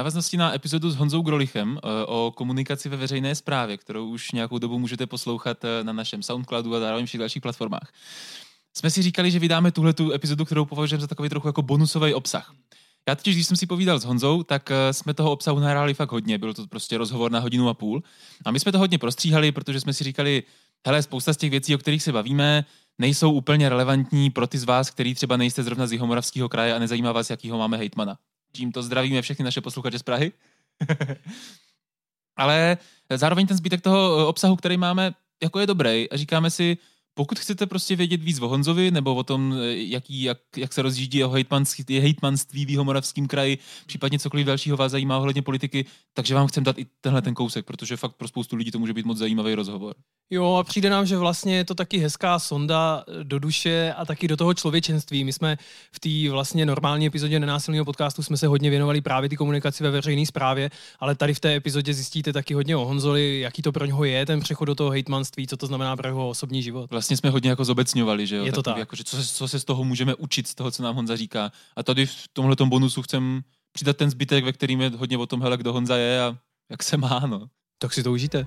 návaznosti na epizodu s Honzou Grolichem eh, o komunikaci ve veřejné správě, kterou už nějakou dobu můžete poslouchat eh, na našem Soundcloudu a zároveň všech dalších platformách, jsme si říkali, že vydáme tuhle tu epizodu, kterou považujeme za takový trochu jako bonusový obsah. Já totiž, když jsem si povídal s Honzou, tak eh, jsme toho obsahu nahráli fakt hodně. Byl to prostě rozhovor na hodinu a půl. A my jsme to hodně prostříhali, protože jsme si říkali, hele, spousta z těch věcí, o kterých se bavíme, nejsou úplně relevantní pro ty z vás, který třeba nejste zrovna z Jihomoravského kraje a nezajímá vás, jakýho máme hejtmana. Tímto zdravíme všechny naše posluchače z Prahy. Ale zároveň ten zbytek toho eh, obsahu, který máme, jako je dobrý a říkáme si, pokud chcete prostě vědět víc o Honzovi nebo o tom, eh, jaký, jak, jak se rozjíždí jeho hejtmanství, hejtmanství v Jihomoravském kraji, případně cokoliv dalšího vás zajímá ohledně politiky, takže vám chcem dát i tenhle ten kousek, protože fakt pro spoustu lidí to může být moc zajímavý rozhovor. Jo, a přijde nám, že vlastně je to taky hezká sonda do duše a taky do toho člověčenství. My jsme v té vlastně normální epizodě nenásilného podcastu jsme se hodně věnovali právě ty komunikaci ve veřejné správě, ale tady v té epizodě zjistíte taky hodně o Honzoli, jaký to pro něho je, ten přechod do toho hejtmanství, co to znamená pro jeho osobní život. Vlastně jsme hodně jako zobecňovali, že jo? Je to tak. Jako, že co, se, co se z toho můžeme učit, z toho, co nám Honza říká. A tady v tomhle bonusu chcem přidat ten zbytek, ve kterým je hodně o tom, hele, kdo Honza je a jak se má, no. Tak si to užijte.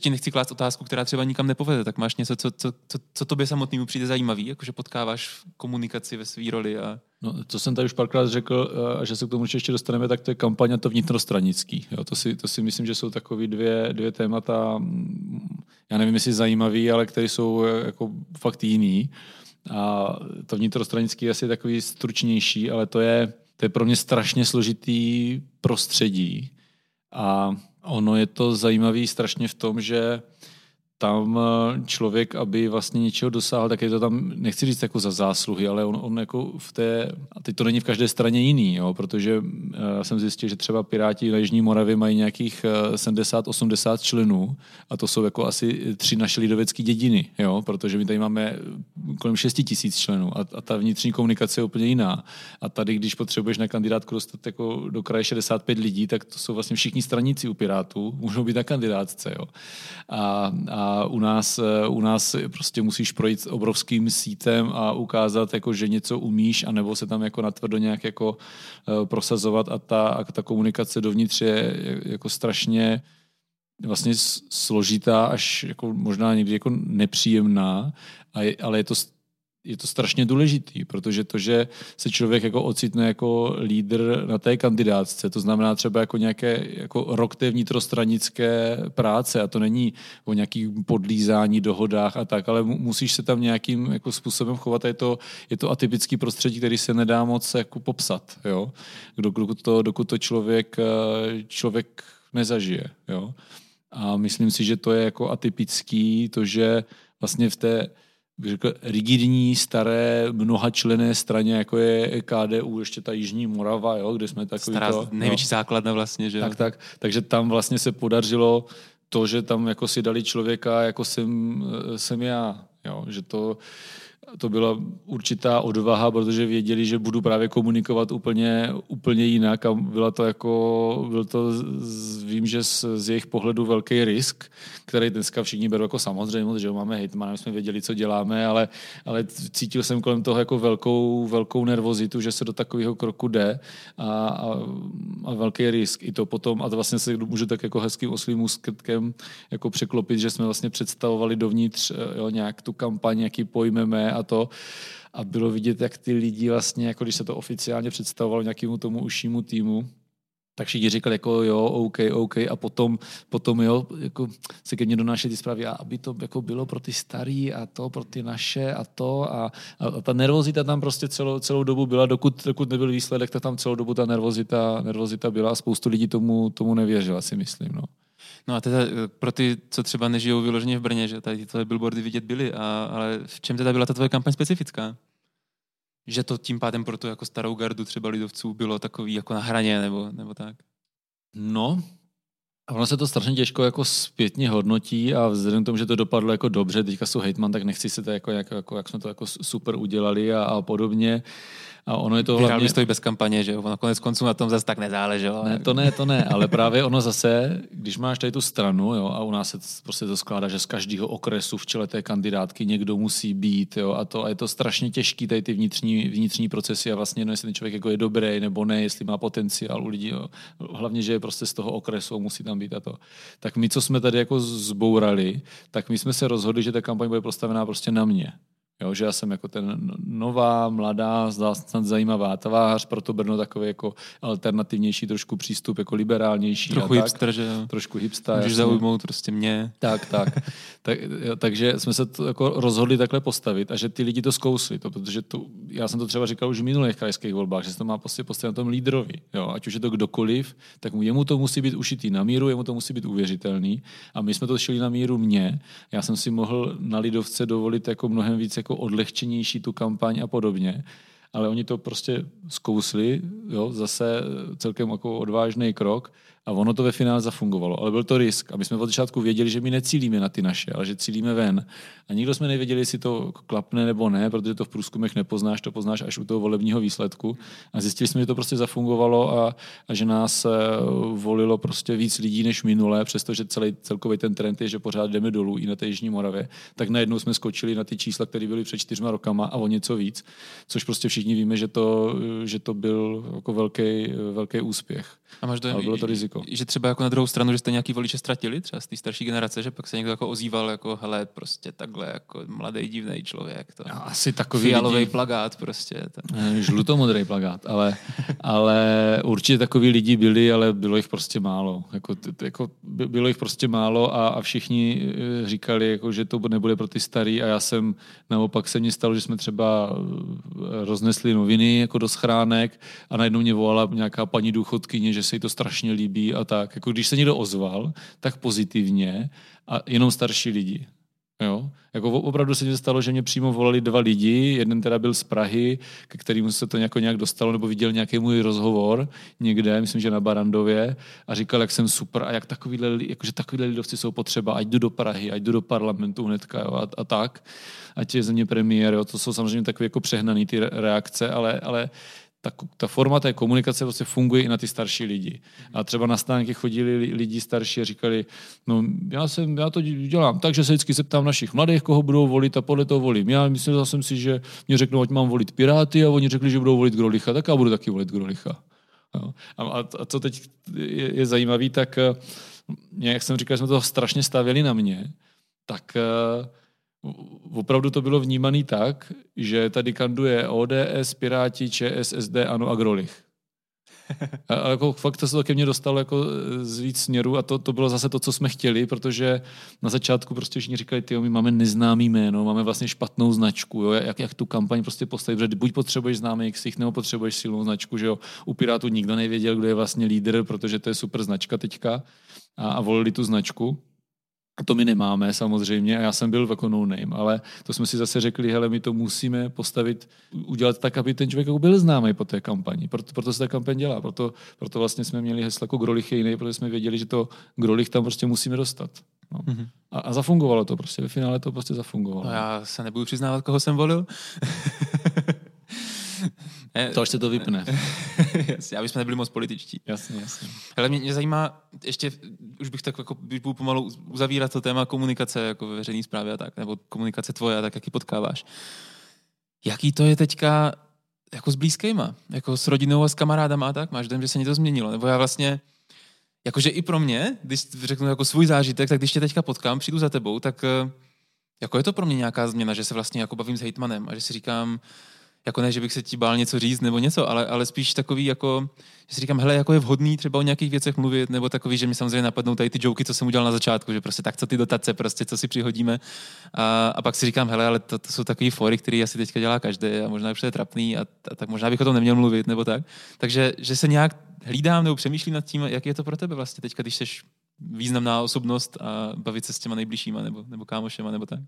Ještě nechci klást otázku, která třeba nikam nepovede, tak máš něco, co, co, co, co tobě samotnému přijde zajímavý, jakože potkáváš v komunikaci ve své roli a No, co jsem tady už párkrát řekl, a že se k tomu ještě dostaneme, tak to je kampaň a to vnitrostranický. Jo, to, si, to si myslím, že jsou takové dvě, dvě témata, já nevím, jestli zajímavý, ale které jsou e, jako fakt jiný. A to vnitrostranický je asi takový stručnější, ale to je, to je pro mě strašně složitý prostředí. A ono je to zajímavé strašně v tom, že tam eh, člověk, aby vlastně něčeho dosáhl, tak je to tam, nechci říct jako za zásluhy, ale on, on jako v té, a teď to není v každé straně jiný, jo, protože uh, jsem zjistil, že třeba Piráti na Jižní Moravě mají nějakých uh, 70-80 členů a to jsou jako asi tři naše lidovecké dědiny, jo, protože my tady máme kolem 6 tisíc členů a, a ta vnitřní komunikace je úplně jiná. A tady, když potřebuješ na kandidátku dostat jako do kraje 65 lidí, tak to jsou vlastně všichni straníci u Pirátů, můžou být na kandidátce, jo. A, a u nás, eh, u nás prostě musíš projít obrovským sítem a ukázat, jako, že něco umíš, anebo se tam jako natvrdo nějak jako uh, prosazovat a ta, a ta komunikace dovnitř je jako strašně vlastně složitá, až jako možná někdy jako nepříjemná, ale je to je to strašně důležitý, protože to, že se člověk jako ocitne jako lídr na té kandidátce, to znamená třeba jako nějaké jako rok té vnitrostranické práce a to není o nějakých podlízání, dohodách a tak, ale musíš se tam nějakým jako způsobem chovat a je to, je to atypický prostředí, který se nedá moc jako popsat, jo? Dokud, to, dokud to člověk, člověk nezažije, jo? A myslím si, že to je jako atypický, to, že vlastně v té bych řekl, rigidní, staré, mnoha člené straně, jako je KDU, ještě ta Jižní Morava, jo, kde jsme takový Stará, to... největší no, základna vlastně, že Tak, tak, takže tam vlastně se podařilo to, že tam jako si dali člověka, jako jsem, jsem já, jo, že to to byla určitá odvaha, protože věděli, že budu právě komunikovat úplně, úplně jinak a byla to jako, byl to, vím, že z, z jejich pohledu velký risk, který dneska všichni berou jako samozřejmost, že máme hejtmana, jsme věděli, co děláme, ale, ale cítil jsem kolem toho jako velkou, velkou nervozitu, že se do takového kroku jde a, a, a velký risk. I to potom, a to vlastně se můžu tak jako hezkým oslým úzketkem jako překlopit, že jsme vlastně představovali dovnitř jo, nějak tu kampaň, jaký pojmeme a to. A bylo vidět, jak ty lidi vlastně, jako když se to oficiálně představovalo nějakému tomu užšímu týmu, tak všichni říkali jako jo, OK, OK a potom, potom jo, jako se ke mně donášely ty zprávy, a aby to jako bylo pro ty starý a to pro ty naše a to a, a ta nervozita tam prostě celou, celou dobu byla, dokud, dokud nebyl výsledek, tak tam celou dobu ta nervozita, nervozita byla a spoustu lidí tomu, tomu nevěřila, si myslím. No. No a teda eh, pro ty, co třeba nežijou vyloženě v Brně, že tady tyhle billboardy vidět byly, a, ale v čem teda byla ta tvoje kampaň specifická? Že to tím pádem pro to jako starou gardu třeba lidovců bylo takový jako na hraně nebo, nebo tak? No, ono se to strašně těžko jako zpětně hodnotí a vzhledem k tomu, že to dopadlo jako dobře, teďka jsou hejtman, tak nechci se to jako, jako, jako jak jsme to jako super udělali a, a podobně. A ono je to Vyhrál hlavně... stojí bez kampaně, že jo? Ono konec konců na tom zase tak nezáleželo. Ne, to ne, to ne, ale právě ono zase, když máš tady tu stranu, jo, a u nás se prostě to skládá, že z každého okresu v čele té kandidátky někdo musí být, jo, a to a je to strašně těžký, tady ty vnitřní, vnitřní procesy a vlastně no, jestli ten člověk jako je dobrý nebo ne, jestli má potenciál u lidí, jo. hlavně, že je prostě z toho okresu, musí tam být a to. Tak my, co jsme tady jako zbourali, tak my jsme se rozhodli, že ta kampaň bude postavená prostě na mě. Jo, že já jsem jako ten nová, mladá, snad zajímavá tvář, proto Brno takový jako alternativnější trošku přístup, jako liberálnější. Trochu a tak. hipster, že jo? Trošku hipster. Můžeš zaujmout prostě mě. Tak, tak. tak jo, takže jsme se to jako rozhodli takhle postavit a že ty lidi to zkousli, to, protože to, já jsem to třeba říkal už v minulých krajských volbách, že se to má prostě postavit na tom lídrovi. Jo, ať už je to kdokoliv, tak jemu to musí být ušitý na míru, jemu to musí být uvěřitelný a my jsme to šli na míru mě. Já jsem si mohl na lidovce dovolit jako mnohem víc jako odlehčenější tu kampaň a podobně. Ale oni to prostě zkousli, jo, zase celkem jako odvážný krok a ono to ve finále zafungovalo, ale byl to risk. A my jsme od začátku věděli, že my necílíme na ty naše, ale že cílíme ven. A nikdo jsme nevěděli, jestli to klapne nebo ne, protože to v průzkumech nepoznáš, to poznáš až u toho volebního výsledku. A zjistili jsme, že to prostě zafungovalo a, a že nás eh, volilo prostě víc lidí než minule, přestože celý celkový ten trend je, že pořád jdeme dolů i na té Jižní Moravě. Tak najednou jsme skočili na ty čísla, které byly před čtyřma rokama a o něco víc, což prostě všichni víme, že to, že to byl jako velký, velký úspěch. A máš dojem, ale bylo to riziko. Že třeba jako na druhou stranu, že jste nějaký voliče ztratili, třeba z té starší generace, že pak se někdo jako ozýval jako, hele, prostě takhle jako mladý divný člověk. To. No, asi takový Fialový lidi, plagát prostě. To. Žlutomodrý plagát, ale, ale určitě takový lidi byli, ale bylo jich prostě málo. Jako, jako bylo jich prostě málo a, a všichni eh, říkali, jako, že to nebude pro ty starý a já jsem, naopak se mně stalo, že jsme třeba eh, roznesli noviny jako do schránek a najednou mě volala nějaká paní důchodkyně, že se jí to strašně líbí a tak. Jako když se někdo ozval, tak pozitivně a jenom starší lidi. Jo? Jako opravdu se mi stalo, že mě přímo volali dva lidi, jeden teda byl z Prahy, ke kterému se to nějak, nějak dostalo, nebo viděl nějaký můj rozhovor někde, myslím, že na Barandově, a říkal, jak jsem super a jak takovýhle, jakože takovýhle lidovci jsou potřeba, ať jdu do Prahy, ať jdu do parlamentu hnedka jo, a, a tak, ať je země premiér, jo, to jsou samozřejmě takové jako přehnané ty reakce, ale, ale ta, ta forma té komunikace vlastně funguje i na ty starší lidi. A třeba na stánky chodili lidi starší a říkali, no já, jsem, já to dělám tak, že se vždycky zeptám našich mladých, koho budou volit a podle toho volím. Já myslel jsem si, že mě řeknou, ať mám volit Piráty a oni řekli, že budou volit Grolicha, tak já budu taky volit Grolicha. No. A, a co teď je, je zajímavé, tak eh, jak jsem říkal, jsme to strašně stavěli na mě, tak uh, opravdu to bylo vnímané tak, že tady kanduje ODS, Piráti, ČSSD, ANO a Grolich. A, a jako fakt se to ke mně dostalo jako z víc směru a to, to bylo zase to, co jsme chtěli, protože na začátku prostě všichni říkali, ty my máme neznámý jméno, máme vlastně špatnou značku, jo, jak, jak tu kampaň prostě postavit, protože buď potřebuješ známý ksich, nebo potřebuješ silnou značku, že jo. U Pirátů nikdo nevěděl, kdo je vlastně lídr, protože to je super značka teďka a, a volili tu značku. A to my nemáme samozřejmě a já jsem byl jako no name, ale to jsme si zase řekli, hele, my to musíme postavit, udělat tak, aby ten člověk jako byl známý po té kampani. Proto, proto se ta kampaň dělá, proto, proto vlastně jsme měli heslo jako Grolich je jiný, protože jsme věděli, že to Grolich tam prostě musíme dostat. No. Mm-hmm. A, a zafungovalo to prostě, ve finále to prostě zafungovalo. No já se nebudu přiznávat, koho jsem volil. To až se to vypne. jasně, aby jsme nebyli moc političtí. Jasně, jasně. Ale mě, mě zajímá, ještě už bych tak jako, bych budu pomalu uzavírat to téma komunikace jako ve veřejné správě a tak, nebo komunikace tvoje a tak, jak ji potkáváš. Jaký to je teďka jako s blízkýma, jako s rodinou a s kamarádama a tak? Máš dojem, že se něco změnilo? Nebo já vlastně, jakože i pro mě, když řeknu jako svůj zážitek, tak když tě teďka potkám, přijdu za tebou, tak eh, jako je to pro mě nějaká změna, že se vlastně jako bavím s hejtmanem a že si říkám, jako ne, že bych se ti bál něco říct nebo něco, ale, ale spíš takový jako, že si říkám, hele, jako je vhodný třeba o nějakých věcech mluvit, nebo takový, že mi samozřejmě napadnou tady ty joky, co jsem udělal na začátku, že prostě tak, co ty dotace, prostě co si přihodíme. A, a pak si říkám, hele, ale to, to jsou takový fory, který asi teďka dělá každý a možná už je trapný a, a, tak možná bych o tom neměl mluvit, nebo tak. Takže, že se nějak hlídám nebo přemýšlím nad tím, jak je to pro tebe vlastně teďka, když jsi významná osobnost a bavit se s těma nejbližšíma nebo, nebo kámošema nebo tak.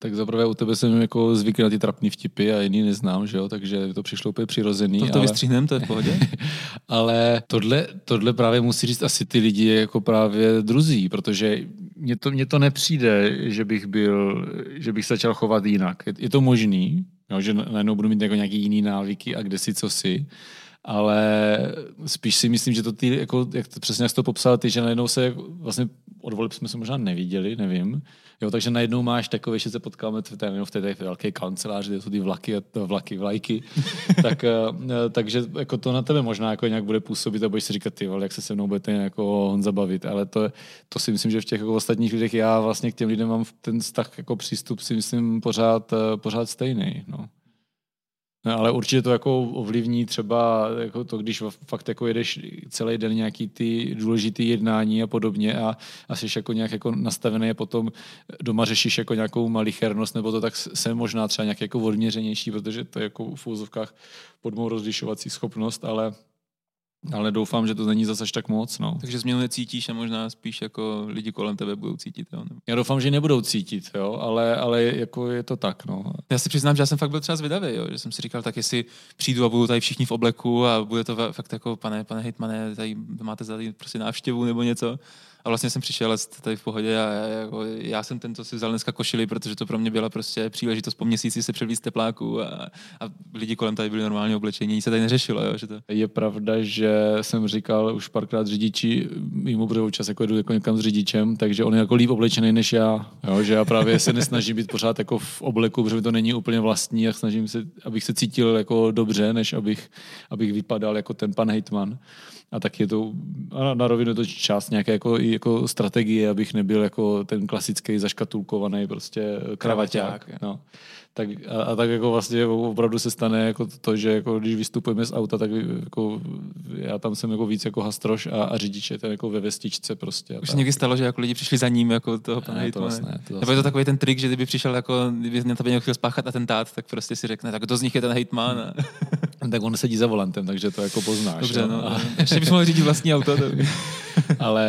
Tak zaprvé u tebe jsem jako zvyklý na ty trapný vtipy a jiný neznám, že jo, takže to přišlo úplně přirozený. To, to ale... vystříhnem, to je v pohodě. ale tohle, tohle právě musí říct asi ty lidi jako právě druzí, protože mně to, mně to nepřijde, že bych byl, že bych začal chovat jinak. Je, je to možný, jo, že najednou budu mít jako nějaký jiný návyky a kde si co si ale spíš si myslím, že to ty, jako, jak to, přesně jak jsi to popsal, ty, že najednou se vlastně od voleb jsme se možná neviděli, nevím. Jo, takže najednou máš takové, že se potkáme v té, v té, té velké kanceláři, kde jsou ty vlaky, vlaky, vlajky, tak, eh, takže jako to na tebe možná jako nějak bude působit a budeš si říkat, ty vole, jak se se mnou budete jako Honza bavit, ale to, to si myslím, že v těch jako ostatních lidech já vlastně k těm lidem mám ten vztah jako přístup si myslím pořád, eh, pořád stejný. No. No, ale určitě to jako ovlivní třeba jako to, když fakt jako jedeš celý den nějaký ty důležitý jednání a podobně a, a jsi jako nějak jako nastavený a potom doma řešíš jako nějakou malichernost nebo to tak jsem možná třeba nějak jako odměřenější, protože to je jako v úzovkách pod mou rozlišovací schopnost, ale ale doufám, že to není zase tak moc. No. Takže změnu necítíš a možná spíš jako lidi kolem tebe budou cítit. Jo? Já doufám, že nebudou cítit, jo? Ale, ale jako je to tak. No. Já si přiznám, že já jsem fakt byl třeba zvědavý, jo? že jsem si říkal, tak jestli přijdu a budou tady všichni v obleku a bude to fakt jako, pane, pane hejtmane, tady máte tady prostě návštěvu nebo něco a vlastně jsem přišel tady v pohodě a já, jako, já jsem tento si vzal dneska košili, protože to pro mě byla prostě příležitost po měsíci se převlít tepláku a, a lidi kolem tady byli normálně oblečení, nic se tady neřešilo. Jo, že to... Je pravda, že jsem říkal už párkrát řidiči, mimo protože občas jako jdu jako někam s řidičem, takže on je jako líp oblečený než já, jo, že já právě se nesnažím být pořád jako v obleku, protože to není úplně vlastní a snažím se, abych se cítil jako dobře, než abych, abych vypadal jako ten pan hejtman a tak je to, a na rovinu to část nějaké jako, jako strategie, abych nebyl jako ten klasický zaškatulkovaný prostě kravaťák. No tak, a, a, tak jako vlastně opravdu se stane jako to, že jako když vystupujeme z auta, tak jako já tam jsem jako víc jako hastroš a, a řidič je ten jako ve vestičce prostě. Už někdy stalo, že jako lidi přišli za ním jako toho pana ne, to vlastně, to Nebo je to takový ten trik, že kdyby přišel jako, kdyby na tebe někdo chtěl spáchat atentát, tak prostě si řekne, tak kdo z nich je ten hejtman. A... tak on sedí za volantem, takže to jako poznáš. Dobře, no. no. A... Ještě bychom mohli řídit vlastní auto. Ale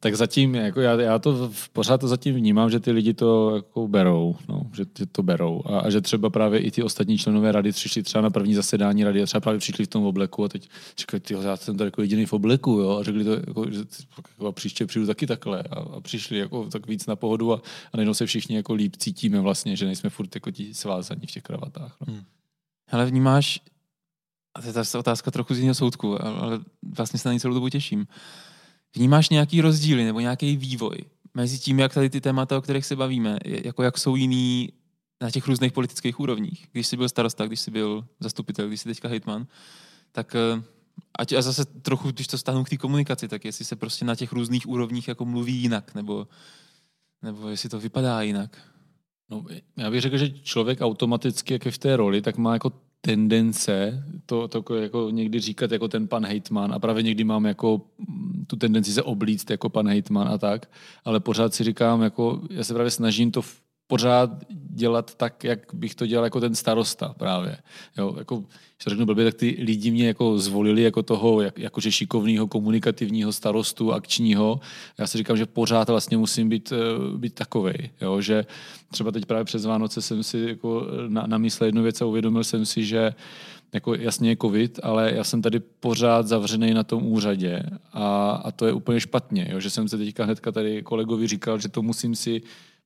tak zatím, jako já, já to pořád to zatím vnímám, že ty lidi to jako berou, no, že to berou a, a, že třeba právě i ty ostatní členové rady přišli třeba na první zasedání rady a třeba právě přišli v tom obleku a teď říkali, ty já jsem tady jako jediný v obleku, jo, a řekli to, jako, že jako, a příště přijdu taky takhle a, a přišli jako tak víc na pohodu a, a najednou se všichni jako líp cítíme vlastně, že nejsme furt jako ti svázaní v těch kravatách. No. Hmm. Ale vnímáš, a to je ta otázka trochu z jiného soudku, ale vlastně se na ní celou dobu těším. Vnímáš nějaký rozdíly nebo nějaký vývoj mezi tím, jak tady ty témata, o kterých se bavíme, jako jak jsou jiný na těch různých politických úrovních. Když jsi byl starosta, když jsi byl zastupitel, když jsi teďka hejtman, tak eh, ať a zase trochu, když to stáhnu k té komunikaci, tak jestli se prostě na těch různých úrovních jako mluví jinak, nebo, nebo jestli to vypadá jinak. No, já bych řekl, že člověk automaticky, jak je v té roli, tak má jako tendence to, to jako někdy říkat jako ten pan hejtman a právě někdy mám jako mm, tu tendenci se oblíct jako pan hejtman a tak, ale pořád si říkám, jako já se právě snažím to pořád dělat tak, jak bych to dělal jako ten starosta právě. Jo, jako, když to řeknu blbě, tak ty lidi mě jako zvolili jako toho, jak, jakože šikovného komunikativního starostu, akčního. Já si říkám, že pořád vlastně musím být, eh, být takovej. Jo, že třeba teď právě přes Vánoce jsem si jako na, namyslel jednu věc a uvědomil jsem si, že jako jasně je covid, ale já jsem tady pořád zavřený na tom úřadě a, a to je úplně špatně, jo? že jsem se teďka hnedka tady kolegovi říkal, že to musím si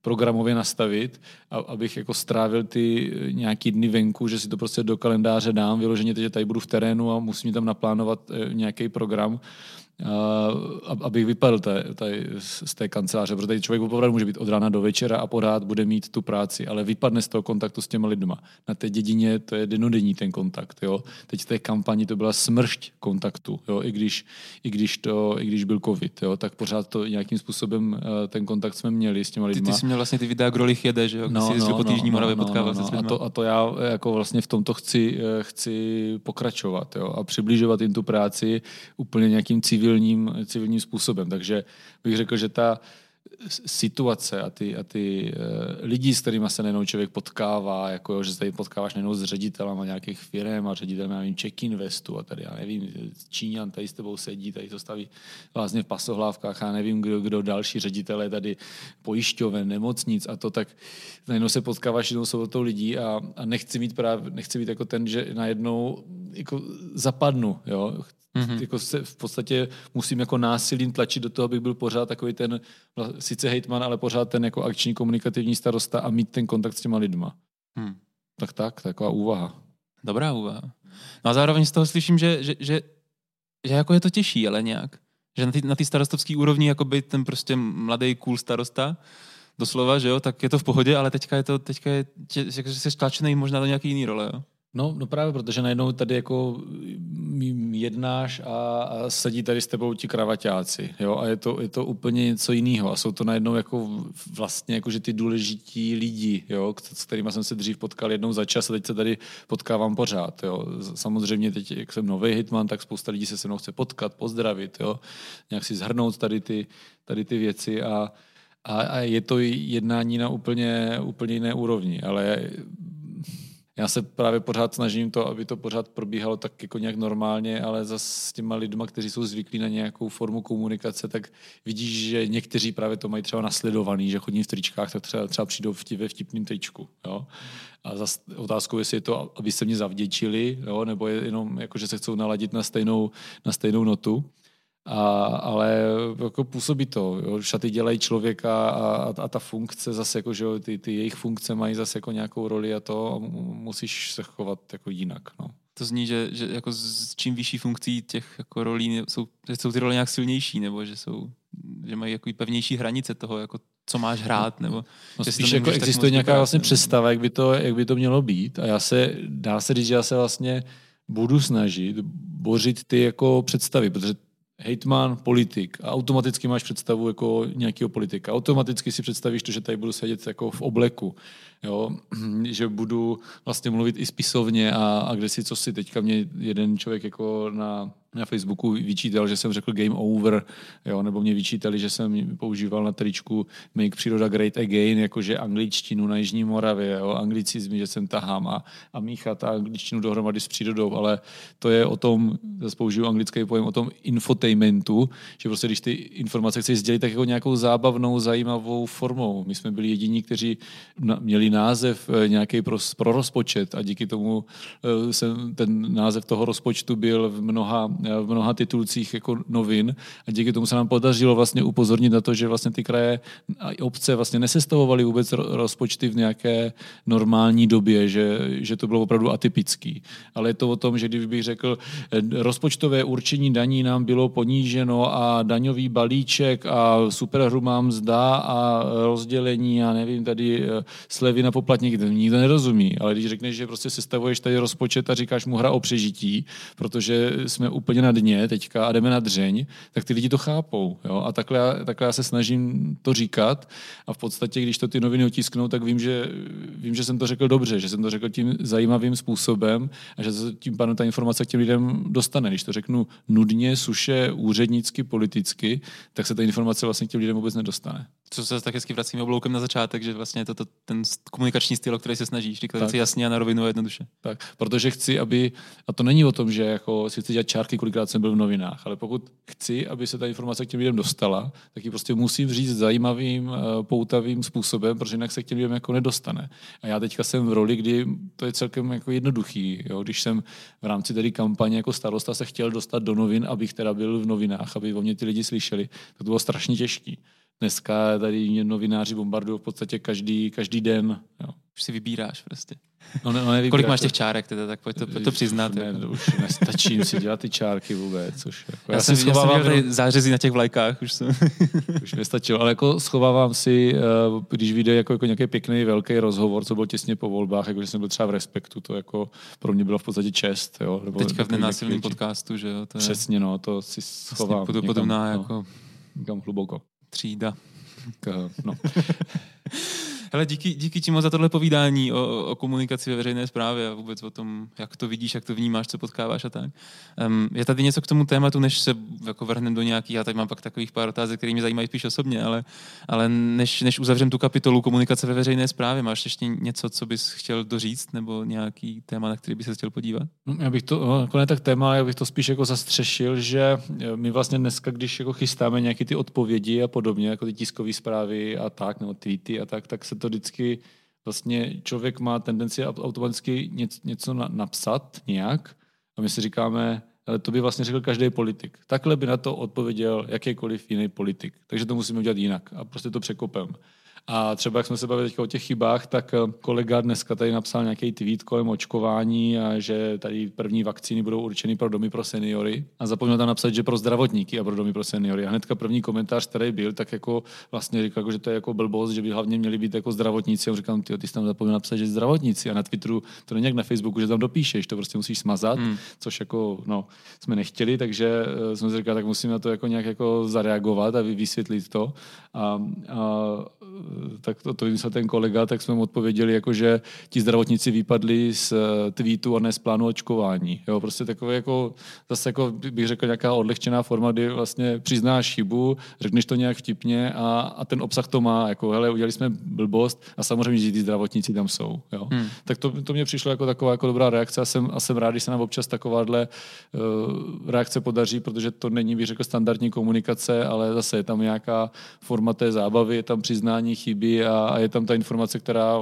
programově nastavit, abych jako strávil ty nějaký dny venku, že si to prostě do kalendáře dám, vyloženě, že tady budu v terénu a musím tam naplánovat eh, nějaký program abych vypadl tady, tady z té kanceláře, protože tady člověk opravdu může být od rána do večera a pořád bude mít tu práci, ale vypadne z toho kontaktu s těma lidma. Na té dědině to je denodenní ten kontakt. Jo? Teď v té kampani to byla smršť kontaktu, jo? I, když, i, když to, i když byl covid, jo? tak pořád to nějakým způsobem eh, ten kontakt jsme měli s těma lidma. Ty, ty jsi měl vlastně ty videa, Grolich jede, že jo? No, jsi no, po týždní no, no, no, no, no. A, to, a to já jako vlastně v tomto chci, eh, chci pokračovat jo? a přibližovat jim tu práci úplně nějakým civilním civilním, civilním způsobem. Takže bych řekl, že ta situace a ty, a ty uh, lidi, s kterými se nejenom člověk potkává, jako jo, že se tady potkáváš nejenom s ředitelem a nějakých firm a ředitelem, já nevím, Check Investu a tady, já nevím, Číňan tady s tebou sedí, tady to staví vlastně v pasohlávkách a nevím, kdo, kdo další ředitelé tady pojišťoven, nemocnic a to, tak najednou se potkáváš jednou s lidí a, a nechci mít právě, nechci být jako ten, že najednou jako zapadnu, jo. Mm-hmm. Jako se v podstatě musím jako násilím tlačit do toho, abych byl pořád takový ten, sice hejtman, ale pořád ten jako akční komunikativní starosta a mít ten kontakt s těma lidma. Hmm. Tak tak, taková úvaha. Dobrá úvaha. No a zároveň z toho slyším, že, že, že, že jako je to těžší, ale nějak. Že na té na tý starostovské úrovni jako být ten prostě mladý cool starosta, doslova, že jo, tak je to v pohodě, ale teďka je to, teďka je, tě, že jsi stlačený možná do nějaký jiný role, jo. No, no právě, protože najednou tady jako jednáš a, a sedí tady s tebou ti kravaťáci, jo, a je to, je to úplně něco jiného a jsou to najednou jako vlastně jako, že ty důležití lidi, jo, s kterými jsem se dřív potkal jednou za čas a teď se tady potkávám pořád, jo. Samozřejmě teď, jak jsem nový hitman, tak spousta lidí se se mnou chce potkat, pozdravit, jo, nějak si zhrnout tady ty, tady ty věci a, a, a je to jednání na úplně, úplně jiné úrovni, ale já se právě pořád snažím to, aby to pořád probíhalo tak jako nějak normálně, ale zase s těma lidma, kteří jsou zvyklí na nějakou formu komunikace, tak vidíš, že někteří právě to mají třeba nasledovaný, že chodí v tričkách, tak třeba, třeba přijdou v ve vtipným tričku. Jo? A zase otázkou, jestli je to, aby se mě zavděčili, jo? nebo je jenom, jako, že se chcou naladit na stejnou, na stejnou notu. A, ale jako působí to. Jo. Šaty dělají člověka a, a, a ta funkce zase, jako, že jo, ty, ty jejich funkce mají zase jako nějakou roli a to a musíš se chovat jako jinak. No. To zní, že, že jako s čím vyšší funkcí těch jako rolí jsou, že jsou ty role nějak silnější, nebo že jsou že mají jako pevnější hranice toho, jako co máš hrát, nebo... No, spíš jako existuje nějaká vlastně představa, jak by, to, jak by to mělo být a já se, dá se říct, že já se vlastně budu snažit bořit ty jako představy, protože hejtman, politik a automaticky máš představu jako nějakého politika. Automaticky si představíš to, že tady budu sedět jako v obleku, jo? že budu vlastně mluvit i spisovně a, a kde si, co si teďka mě jeden člověk jako na na Facebooku vyčítal, že jsem řekl game over, jo, nebo mě vyčítali, že jsem používal na tričku Make Příroda Great Again, jakože angličtinu na Jižní Moravě, jo, anglicizmy, že jsem tahám a, a míchat a angličtinu dohromady s přírodou, ale to je o tom, zase použiju anglický pojem, o tom infotainmentu, že prostě když ty informace chceš sdělit, tak jako nějakou zábavnou, zajímavou formou. My jsme byli jediní, kteří měli název eh, nějaký pro, pro rozpočet a díky tomu eh, jsem, ten název toho rozpočtu byl v mnoha v mnoha titulcích jako novin a díky tomu se nám podařilo vlastně upozornit na to, že vlastně ty kraje a obce vlastně nesestavovaly vůbec rozpočty v nějaké normální době, že, že to bylo opravdu atypický. Ale je to o tom, že když bych řekl, eh, rozpočtové určení daní nám bylo poníženo a daňový balíček a superhrubá mzda a rozdělení a nevím, tady eh, slevy na poplatníky, to nikdo nerozumí. Ale když řekneš, že prostě sestavuješ tady rozpočet a říkáš mu hra o přežití, protože jsme úplně na dně teďka a jdeme na dřeň, tak ty lidi to chápou. Jo? A takhle, takhle já se snažím to říkat a v podstatě, když to ty noviny otisknou, tak vím že, vím, že jsem to řekl dobře, že jsem to řekl tím zajímavým způsobem a že tím pádem ta informace k těm lidem dostane. Když to řeknu nudně, suše, úřednicky, politicky, tak se ta informace vlastně k těm lidem vůbec nedostane. Co se tak hezky vracíme obloukem na začátek, že vlastně je to, to ten komunikační styl, o který se snažíš, říkat věci jasně a na rovinu a jednoduše. Tak, protože chci, aby, a to není o tom, že jako si chci dělat čárky kolikrát jsem byl v novinách, ale pokud chci, aby se ta informace k těm lidem dostala, tak ji prostě musím říct zajímavým, eh, poutavým způsobem, protože jinak se k těm lidem jako nedostane. A já teďka jsem v roli, kdy to je celkem jako jednoduchý. Jo? Když jsem v rámci tedy kampaně jako starosta se chtěl dostat do novin, abych teda byl v novinách, aby o mě ty lidi slyšeli, tak to bylo strašně těžký. Dneska tady mě novináři bombardují v podstatě každý, každý den. Jo. Už si vybíráš prostě. No, ne, no Kolik máš těch čárek teda, tak pojď to, pojď to přiznat. Ne, jako. to už nestačí si dělat ty čárky vůbec. Už, jako, já, já, jsem, schovávám, já jsem tady zářezí na těch vlajkách. Už, jsem... už nestačilo, ale jako schovávám si, eh, když vyjde jako, jako nějaký pěkný velký rozhovor, co byl těsně po volbách, jako že jsem byl třeba v Respektu, to jako pro mě bylo v podstatě čest. Jo, nebo Teďka v nenásilném podcastu, že jo? To je... Přesně, no, to si schovám. Vlastně podobná někam, jako... No, někam hluboko. Třída. K, no. Hele, díky, díky ti moc za tohle povídání o, o komunikaci ve veřejné správě a vůbec o tom, jak to vidíš, jak to vnímáš, co potkáváš a tak. Um, je tady něco k tomu tématu, než se jako vrhnem do nějaký, já tady mám pak takových pár otázek, které mě zajímají spíš osobně, ale, ale než, než uzavřem tu kapitolu komunikace ve veřejné správě, máš ještě něco, co bys chtěl doříct, nebo nějaký téma, na který bys se chtěl podívat? No, já bych to, no, jako ne tak téma, já bych to spíš jako zastřešil, že my vlastně dneska, když jako chystáme nějaké ty odpovědi a podobně, jako ty tiskové zprávy a tak, nebo tweety a tak, tak se to vždycky vlastně člověk má tendenci automaticky něco napsat nějak a my si říkáme, ale to by vlastně řekl každý politik. Takhle by na to odpověděl jakýkoliv jiný politik. Takže to musíme udělat jinak a prostě to překopem. A třeba, jak jsme se bavili o těch chybách, tak eh, kolega dneska tady napsal nějaký tweet kolem očkování a že tady první vakcíny budou určeny pro domy pro seniory. A zapomněl tam napsat, že pro zdravotníky a pro domy pro seniory. A hnedka první komentář, který byl, tak jako vlastně říkal, že to je jako blbost, že by hlavně měli být jako zdravotníci. A říkám, ty, ty jsi tam zapomněl napsat, že zdravotníci. A na Twitteru to není jak na Facebooku, že tam dopíšeš, to prostě musíš smazat, hmm. což jako no, jsme nechtěli, takže uh, jsme si říkali, tak musíme na to jako nějak jako zareagovat a vysvětlit to. A, a tak to, to vymyslel ten kolega, tak jsme mu odpověděli, jako, že ti zdravotníci vypadli z eh, tweetu a ne z plánu očkování. Jo, prostě takové jako, zase jako bych řekl nějaká odlehčená forma, kdy vlastně přiznáš chybu, řekneš to nějak vtipně a, a ten obsah to má, jako hele, udělali jsme blbost a samozřejmě, že ty zdravotníci tam jsou. Jo. Hmm. Tak to, to mě přišlo jako taková jako dobrá reakce a jsem, a jsem rád, když se nám občas takováhle uh, reakce podaří, protože to není, bych řekl, standardní komunikace, ale zase je tam nějaká forma té zábavy, je tam přiznání chyby a, a je tam ta informace, která,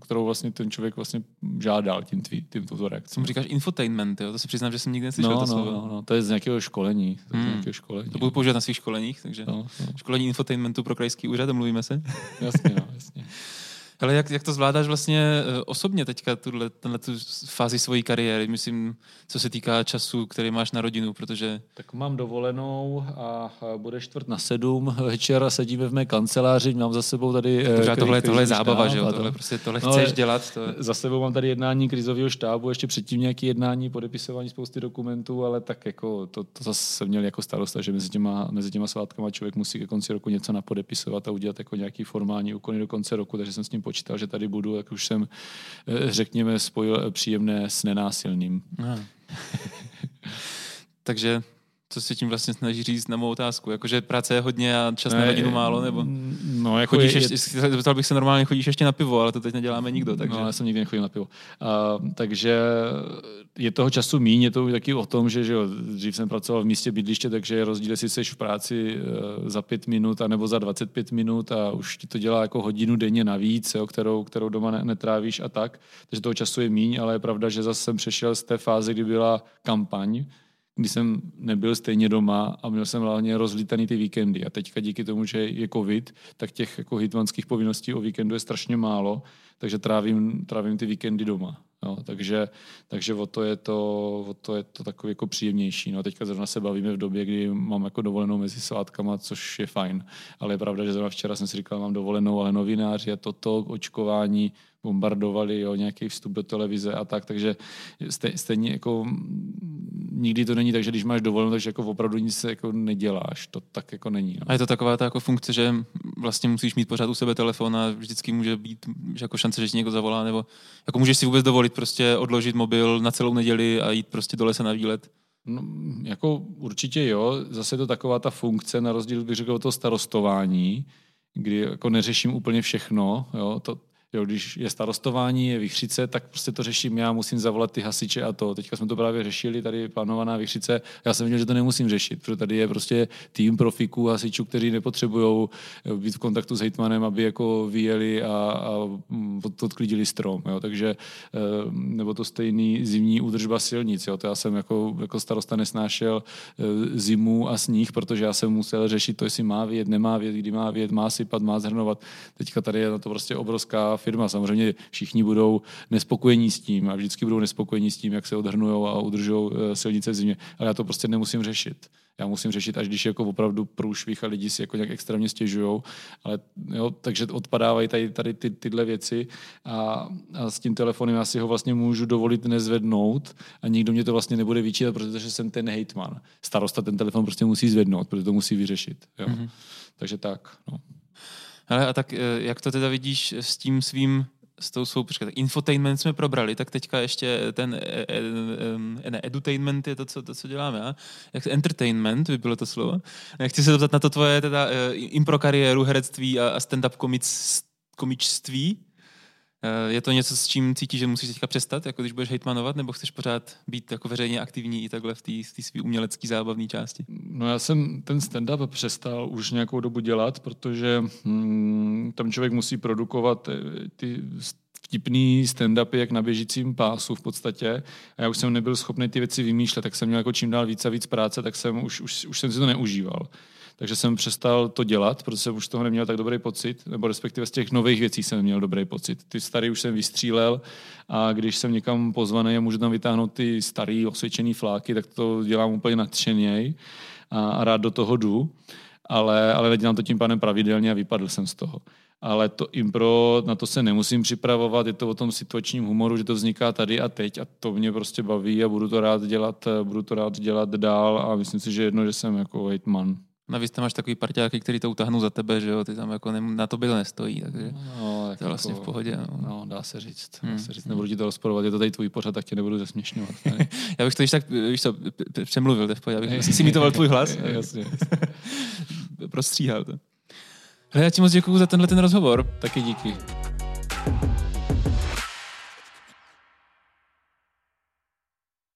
kterou vlastně ten člověk vlastně žádal tím, tvý, tím touto reakcí. Tomu říkáš infotainment, jo? to se přiznám, že jsem nikdy neslyšel no, to no, slovo. No, no, to je z nějakého školení. To, hmm. nějakého školení. to budu používat na svých školeních, takže no, no. školení infotainmentu pro krajský úřad, mluvíme se. jasně, no, jasně. Ale jak, jak to zvládáš vlastně eh, osobně teďka, tuhle, tenhle tu fázi svojí kariéry, myslím, co se týká času, který máš na rodinu, protože... Tak mám dovolenou a bude čtvrt na sedm večer a sedíme v mé kanceláři, mám za sebou tady... Pořád eh, tohle, tohle je zábava, že jo? Tohle, prostě, tohle no, chceš dělat. To... Za sebou mám tady jednání krizového štábu, ještě předtím nějaké jednání, podepisování spousty dokumentů, ale tak jako to, to zase jsem měl jako starosta, že mezi těma, mezi těma svátkama člověk musí ke konci roku něco napodepisovat a udělat jako nějaký formální úkony do konce roku, takže jsem s tím počítal, že tady budu, tak už jsem, eh, řekněme, spojil příjemné s nenásilným. Takže co si tím vlastně snaží říct na mou otázku? Jakože práce je hodně a čas ne, na rodinu málo, nebo no, jako chodíš je, ještě, zeptal bych se normálně, chodíš ještě na pivo, ale to teď neděláme nikdo. Takže... No, já jsem nikdy nechodil na pivo. Uh, takže je toho času míň, je to taky o tom, že, že jo, dřív jsem pracoval v místě bydliště, takže je rozdíl, jestli jsi v práci uh, za pět minut anebo za 25 minut a už ti to dělá jako hodinu denně navíc, jo, kterou, kterou doma ne, netrávíš a tak. Takže toho času je míň, ale je pravda, že zase jsem přešel z té fáze, kdy byla kampaň, kdy jsem nebyl stejně doma a měl jsem hlavně rozlítaný ty víkendy. A teďka díky tomu, že je covid, tak těch jako hitmanských povinností o víkendu je strašně málo, takže trávím, trávím ty víkendy doma. No, takže, takže o to je to, o to je to takový jako příjemnější. No, teďka zrovna se bavíme v době, kdy mám jako dovolenou mezi svátkama, což je fajn. Ale je pravda, že zrovna včera jsem si říkal, mám dovolenou, ale novináři a toto, očkování, bombardovali, jo, nějaký vstup do televize a tak, takže stejně jako nikdy to není tak, že když máš dovolenou, takže jako opravdu nic jako neděláš. To tak jako není. No. A je to taková ta jako funkce, že vlastně musíš mít pořád u sebe telefon a vždycky může být že jako šance, že ti někdo zavolá, nebo jako můžeš si vůbec dovolit prostě odložit mobil na celou neděli a jít prostě do lesa na výlet. No, jako určitě jo, zase je to taková ta funkce, na rozdíl bych řekl o toho starostování, kdy jako neřeším úplně všechno, jo, to, Jo, když je starostování, je vychřice, tak prostě to řeším já, musím zavolat ty hasiče a to. Teďka jsme to právě řešili, tady plánovaná vychřice. Já jsem viděl, že to nemusím řešit, protože tady je prostě tým profiků hasičů, kteří nepotřebují eh, být v kontaktu s hejtmanem, aby jako vyjeli a, a mm, odklidili strom. Jo. Takže, eh, nebo to stejný zimní údržba silnic. Jo. To já jsem jako, jako starosta nesnášel eh, zimu a sníh, protože já jsem musel řešit to, jestli má vět, nemá vět, kdy má vět, má sypat, má zhrnovat. Teďka tady je na to prostě obrovská firma. Samozřejmě všichni budou nespokojení s tím a vždycky budou nespokojení s tím, jak se odhrnují a udržují eh, silnice v zimě. Ale já to prostě nemusím řešit. Já musím řešit, až když jako opravdu průšvih a lidi si jako nějak extrémně stěžují. Ale jo, takže odpadávají tady, tady ty, tyhle věci a, a, s tím telefonem já si ho vlastně můžu dovolit nezvednout a nikdo mě to vlastně nebude vyčítat, protože jsem ten hejtman. Starosta ten telefon prostě musí zvednout, protože to musí vyřešit. Jo. Mm-hmm. Takže tak. No. Ale a tak eh, jak to teda vidíš s tím svým s tou svou, tak infotainment jsme probrali, tak teďka ještě ten e, e, ne, edutainment je to, co, to, co děláme, a? Jak entertainment by bylo to slovo. Chci se zeptat na to tvoje teda impro kariéru, herectví a, a stand-up komic, komičství. Eh, je to něco, s čím cítíš, že musíš teďka přestat, jako když budeš hejtmanovat, nebo chceš pořád být jako veřejně aktivní i takhle v té své umělecké zábavné části? No já jsem ten stand-up přestal už nějakou dobu dělat, protože hmm, tam člověk musí produkovat eh, ty vtipný stand-upy jak na běžícím pásu v podstatě. A já už jsem nebyl schopný ty věci vymýšlet, tak jsem měl jako čím dál víc a víc práce, tak jsem už, už, už jsem si to neužíval. Takže jsem přestal to dělat, protože jsem už toho neměl tak dobrý pocit, nebo respektive z těch nových věcí jsem měl dobrý pocit. Ty starý už jsem vystřílel a když jsem někam pozvaný a můžu tam vytáhnout ty starý osvědčený fláky, tak to dělám úplně nadšeněji a, a rád do toho jdu, ale, ale nedělám to tím pádem pravidelně a vypadl jsem z toho ale to impro, na to se nemusím připravovat, je to o tom situačním humoru, že to vzniká tady a teď a to mě prostě baví a budu to rád dělat, budu to rád dělat dál a myslím si, že jedno, že jsem jako hejtman. Navíc tam máš takový parťáky, který to utáhnou za tebe, že jo, ty tam jako ne, na to bylo nestojí, takže no, tak to je vlastně jako, v pohodě. No. no dá se říct, dá hmm. se říct, nebudu ti to rozporovat, je to tady tvůj pořad, tak tě nebudu zesměšňovat. Já bych to již tak, víš co, přemluvil, to v pohodě, abych si imitoval tvůj hlas. jasně. Prostříhal to. Ale já ti moc děkuji za tenhle ten rozhovor. Taky díky.